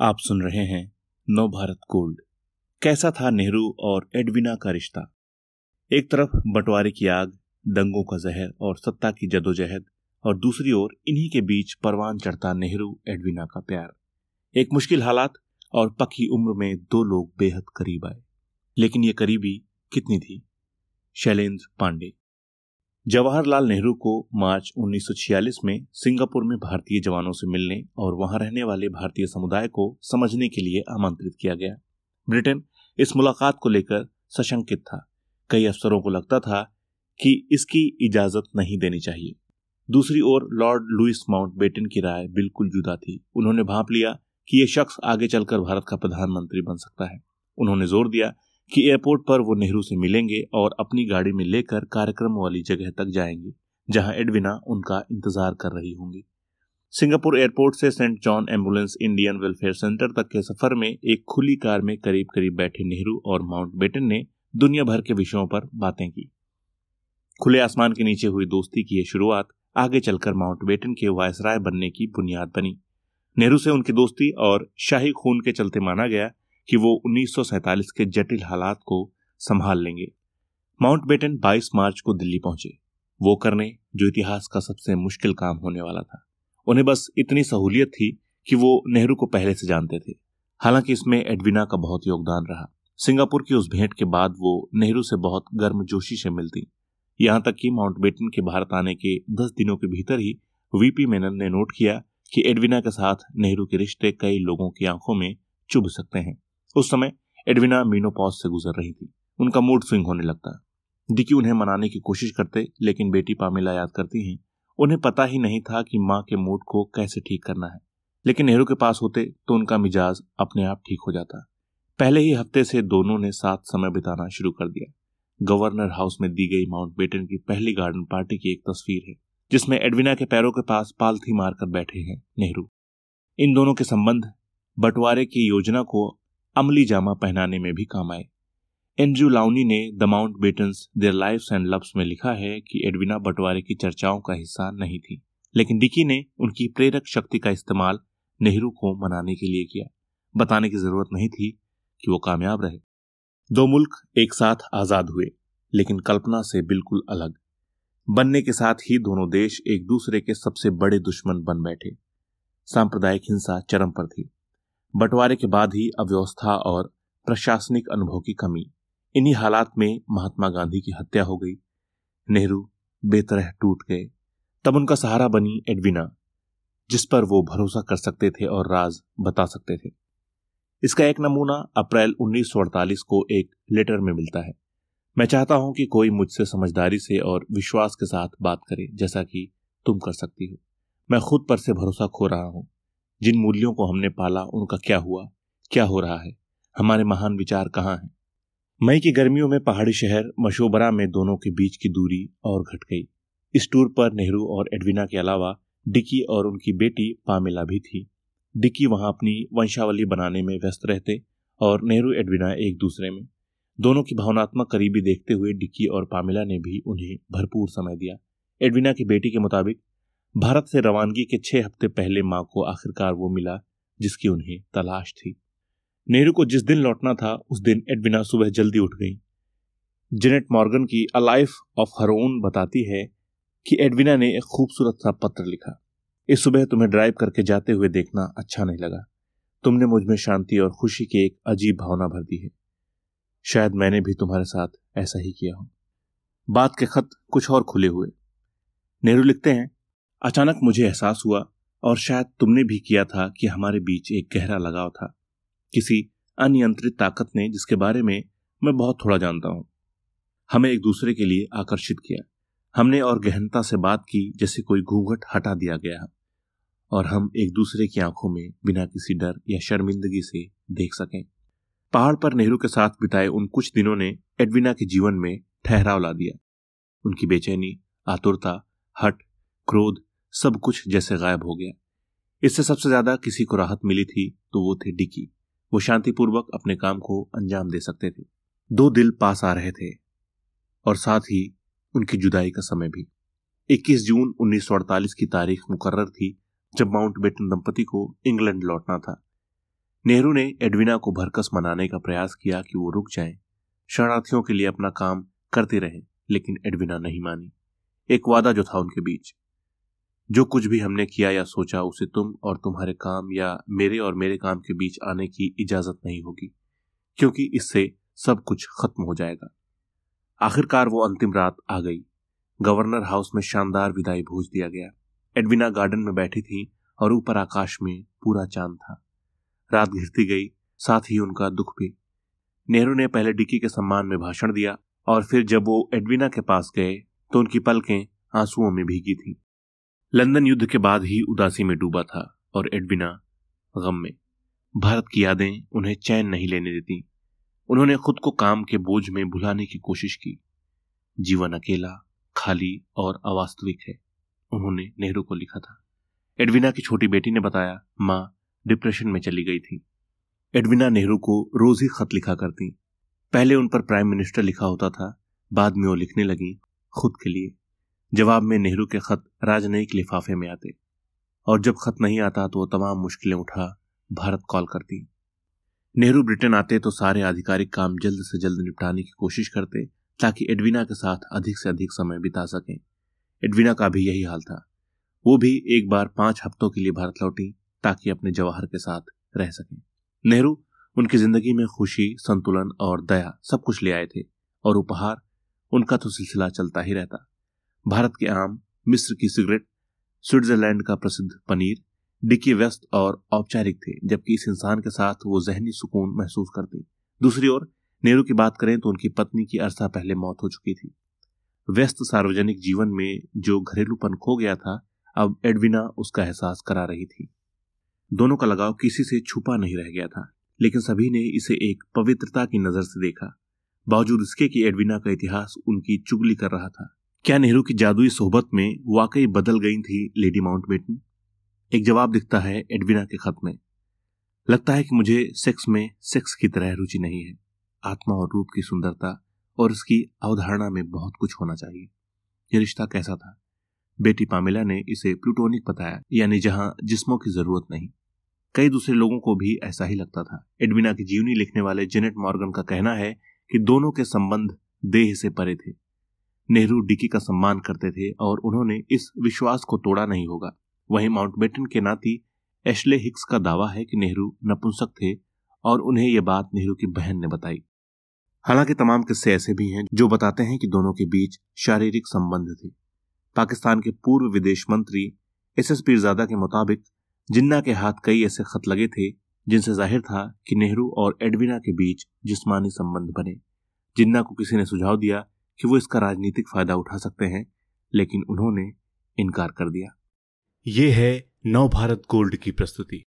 आप सुन रहे हैं नव भारत गोल्ड। कैसा था नेहरू और एडविना का रिश्ता? एक तरफ़ बंटवारे की आग, दंगों का जहर और सत्ता की जदोजहद, और दूसरी ओर इन्हीं के बीच परवान चढ़ता नेहरू, एडविना का प्यार। एक मुश्किल हालात और पक्की उम्र में दो लोग बेहद करीब आए। लेकिन ये करीबी कितनी थी? शैलेंद्र पांडे। जवाहरलाल नेहरू को मार्च 1946 में सिंगापुर में भारतीय जवानों से मिलने और वहाँ रहने वाले भारतीय समुदाय को समझने के लिए आमंत्रित किया गया। ब्रिटेन इस मुलाकात को लेकर सशंकित था। कई अफसरों को लगता था कि इसकी इजाज़त नहीं देनी चाहिए। दूसरी ओर लॉर्ड लुइस माउंट बेटन की राय बिल्कुल जुदा थी। उन्होंने भाप लिया कि यह शख्स आगे चलकर भारत का प्रधानमंत्री बन सकता है। उन्होंने ज़ोर दिया कि एयरपोर्ट पर वो नेहरू से मिलेंगे और अपनी गाड़ी में लेकर कार्यक्रम वाली जगह तक जाएँगे, जहाँ एडविना उनका इंतज़ार कर रही होंगी। सिंगापुर एयरपोर्ट से Saint John Ambulance Indian Welfare Centre तक के सफ़र में एक खुली कार में करीब करीब बैठे नेहरू और माउंट बेटन ने दुनिया भर के विषयों पर बातें की। खुले आसमान के नीचे हुई दोस्ती की यह शुरुआत आगे चलकर माउंट बेटन के वायसराय बनने की बुनियाद बनी। नेहरू से उनकी दोस्ती और शाही खून के चलते माना गया कि वो उन्नीस के जटिल हालात को संभाल लेंगे। माउंट बेटन 22 मार्च को दिल्ली पहुँचे। वो करने जो इतिहास का सबसे मुश्किल काम होने वाला था। उन्हें बस इतनी सहूलियत थी कि वो नेहरू को पहले से जानते थे। हालाँकि इसमें एडविना का बहुत योगदान रहा। सिंगापुर की उस भेंट के बाद वो नेहरू से बहुत गर्मजोशी से मिलती। यहाँ तक कि माउंट बेटन के भारत आने के दस दिनों के भीतर ही वीपी मेनन ने नोट किया कि एडविना के साथ नेहरू के रिश्ते कई लोगों की आँखों में चुभ सकते हैं। उस समय एडविना मीनोपॉज से गुजर रही थी। उनका मूड स्विंग होने लगता डिकी उन्हें मनाने की कोशिश करते, लेकिन बेटी पामिला याद करती हैं। उन्हें पता ही नहीं था कि माँ के मूड को कैसे ठीक करना है। लेकिन नेहरू के पास होते तो उनका मिजाज अपने आप ठीक हो जाता। पहले ही हफ़्ते से दोनों ने साथ समय बिताना शुरू कर दिया। गवर्नर हाउस में दी गई माउंट बेटन की पहली गार्डन पार्टी की एक तस्वीर है, जिसमें एडविना के पैरों के पास पालथी मारकर बैठे हैं नेहरू। इन दोनों के संबंध बंटवारे की योजना को अमली जामा पहनाने में भी काम आए। एंड्रयू लाउनी ने the Mountbattens, their lives and loves में लिखा है कि एडविना बंटवारे की चर्चाओं का हिस्सा नहीं थी, लेकिन डिकी ने उनकी प्रेरक शक्ति का इस्तेमाल नेहरू को मनाने के लिए किया। बताने की ज़रूरत नहीं थी कि वो कामयाब रहे। दो मुल्क एक साथ आज़ाद हुए, लेकिन कल्पना से बिल्कुल अलग। बनने के साथ ही दोनों देश एक दूसरे के सबसे बड़े दुश्मन बन बैठे। सांप्रदायिक हिंसा चरम पर थी। बंटवारे के बाद ही अव्यवस्था और प्रशासनिक अनुभव की कमी। इन्हीं हालात में महात्मा गांधी की हत्या हो गई। नेहरू बेतरह टूट गए। तब उनका सहारा बनी एडविना, जिस पर वो भरोसा कर सकते थे और राज बता सकते थे। इसका एक नमूना अप्रैल 1948 को एक लेटर में मिलता है। मैं चाहता हूँ कि कोई मुझसे समझदारी से और विश्वास के साथ बात करे, जैसा कि तुम कर सकती हो। मैं खुद पर से भरोसा खो रहा हूँ। जिन मूल्यों को हमने पाला, उनका क्या हुआ? क्या हो रहा है? हमारे महान विचार कहाँ हैं? मई की गर्मियों में पहाड़ी शहर मशोबरा में दोनों के बीच की दूरी और घट गई। इस टूर पर नेहरू और एडविना के अलावा डिकी और उनकी बेटी पामिला भी थी। डिकी वहाँ अपनी वंशावली बनाने में व्यस्त रहते और नेहरू, एडविना एक दूसरे में। दोनों की भावनात्मक करीबी देखते हुए डिक्की और पामिला ने भी उन्हें भरपूर समय दिया। एडविना की बेटी के मुताबिक भारत से रवानगी के छह हफ़्ते पहले माँ को आखिरकार वो मिला, जिसकी उन्हें तलाश थी। नेहरू को जिस दिन लौटना था, उस दिन एडविना सुबह जल्दी उठ गई। जेनेट मॉर्गन की a life of her own बताती है कि एडविना ने एक खूबसूरत सा पत्र लिखा। इस सुबह तुम्हें ड्राइव करके जाते हुए देखना अच्छा नहीं लगा। तुमने मुझमें शांति और खुशी की एक अजीब भावना भर दी है। शायद मैंने भी तुम्हारे साथ ऐसा ही किया हो। बात के खत कुछ और खुले हुए। नेहरू लिखते हैं अचानक मुझे एहसास हुआ और शायद तुमने भी किया था कि हमारे बीच एक गहरा लगाव था। किसी अनियंत्रित ताकत ने जिसके बारे में मैं बहुत थोड़ा जानता हूँ। हमें एक दूसरे के लिए आकर्षित किया। हमने और गहनता से बात की जैसे कोई घूंघट हटा दिया गया और हम एक दूसरे की आँखों में बिना किसी डर या शर्मिंदगी से देख सकें। पहाड़ पर नेहरू के साथ बिताए उन कुछ दिनों ने एडविना के जीवन में ठहराव ला दिया। उनकी बेचैनी, आतुरता, हट, क्रोध सब कुछ जैसे गायब हो गया। इससे सबसे ज़्यादा किसी को राहत मिली थी तो वो थे डिकी वो शांतिपूर्वक अपने काम को अंजाम दे सकते थे। दो दिल पास आ रहे थे और साथ ही उनकी जुदाई का समय भी। 21 जून 1948 की तारीख मुकर्र थी जब माउंट बेटन दंपति को इंग्लैंड लौटना था। नेहरू ने एडविना को भरकस मनाने का प्रयास किया कि वो रुक जाएँ, शरणार्थियों के लिए अपना काम करते रहे लेकिन एडविना नहीं मानी। एक वादा जो था उनके बीच। जो कुछ भी हमने किया या सोचा, उसे तुम और तुम्हारे काम या मेरे और मेरे काम के बीच आने की इजाज़त नहीं होगी, क्योंकि इससे सब कुछ खत्म हो जाएगा। आखिरकार वो अंतिम रात आ गई। गवर्नर हाउस में शानदार विदाई भोज दिया गया। एडविना गार्डन में बैठी थी और ऊपर आकाश में पूरा चाँद था। रात घिरती गई, साथ ही उनका दुख भी। नेहरू ने पहले डिकी के सम्मान में भाषण दिया और फिर जब वो एडविना के पास गए तो उनकी पलकें आंसुओं में भीगी थी। लंदन युद्ध के बाद ही उदासी में डूबा था और एडविना गम में। भारत की यादें उन्हें चैन नहीं लेने देती। उन्होंने खुद को काम के बोझ में भुलाने की कोशिश की। जीवन अकेला, खाली और अवास्तविक है, उन्होंने नेहरू को लिखा था। एडविना की छोटी बेटी ने बताया, माँ डिप्रेशन में चली गई थी। एडविना नेहरू को रोज ही खत लिखा करती। पहले उन पर प्राइम मिनिस्टर लिखा होता था, बाद में वो लिखने लगी खुद के लिए। जवाब में नेहरू के खत राजनयिक लिफाफे में आते और जब खत नहीं आता तो वो तमाम मुश्किलें उठा भारत कॉल करती। नेहरू ब्रिटेन आते तो सारे आधिकारिक काम जल्द से जल्द निपटाने की कोशिश करते ताकि एडविना के साथ अधिक से अधिक समय बिता सकें। एडविना का भी यही हाल था। वो भी एक बार पाँच हफ्तों के लिए भारत लौटी ताकि अपने जवाहर के साथ रह सकें। नेहरू उनकी ज़िंदगी में खुशी, संतुलन और दया सब कुछ ले आए थे और उपहार उनका तो सिलसिला चलता ही रहता। भारत के आम, मिस्र की सिगरेट, स्विट्जरलैंड का प्रसिद्ध पनीर डिकी व्यस्त और औपचारिक थे, जबकि इस इंसान के साथ वो जहनी सुकून महसूस करती। दूसरी ओर, नेहरू की बात करें तो उनकी पत्नी की अरसा पहले मौत हो चुकी थी। व्यस्त सार्वजनिक जीवन में जो घरेलूपन खो गया था, अब एडविना उसका एहसास करा रही थी। दोनों का लगाव किसी से छुपा नहीं रह गया था, लेकिन सभी ने इसे एक पवित्रता की नज़र से देखा। बावजूद इसके कि एडविना का इतिहास उनकी चुगली कर रहा था। क्या नेहरू की जादुई सोहबत में वाकई बदल गई थी लेडी माउंटबेटन एक जवाब दिखता है एडविना के खत में। लगता है कि मुझे सेक्स में सेक्स की तरह रुचि नहीं है। आत्मा और रूप की सुंदरता और उसकी अवधारणा में बहुत कुछ होना चाहिए। यह रिश्ता कैसा था? बेटी पामिला ने इसे प्लूटोनिक बताया, यानी जहाँ जिस्मों की ज़रूरत नहीं। कई दूसरे लोगों को भी ऐसा ही लगता था। एडविना की जीवनी लिखने वाले जेनेट मॉर्गन का कहना है कि दोनों के संबंध देह से परे थे। नेहरू, डिकी का सम्मान करते थे और उन्होंने इस विश्वास को तोड़ा नहीं होगा। वहीं माउंटबेटन के नाती एशले हिक्स का दावा है कि नेहरू नपुंसक थे और उन्हें यह बात नेहरू की बहन ने बताई। हालाँकि तमाम किस्से ऐसे भी हैं जो बताते हैं कि दोनों के बीच शारीरिक संबंध थे। पाकिस्तान के पूर्व विदेश मंत्री एस एस पीरजादा के मुताबिक जिन्ना के हाथ कई ऐसे खत लगे थे, जिनसे ज़ाहिर था कि नेहरू और एडविना के बीच जिस्मानी संबंध बने। जिन्ना को किसी ने सुझाव दिया कि वो इसका राजनीतिक फ़ायदा उठा सकते हैं, लेकिन उन्होंने इनकार कर दिया। ये है नव भारत गोल्ड की प्रस्तुति।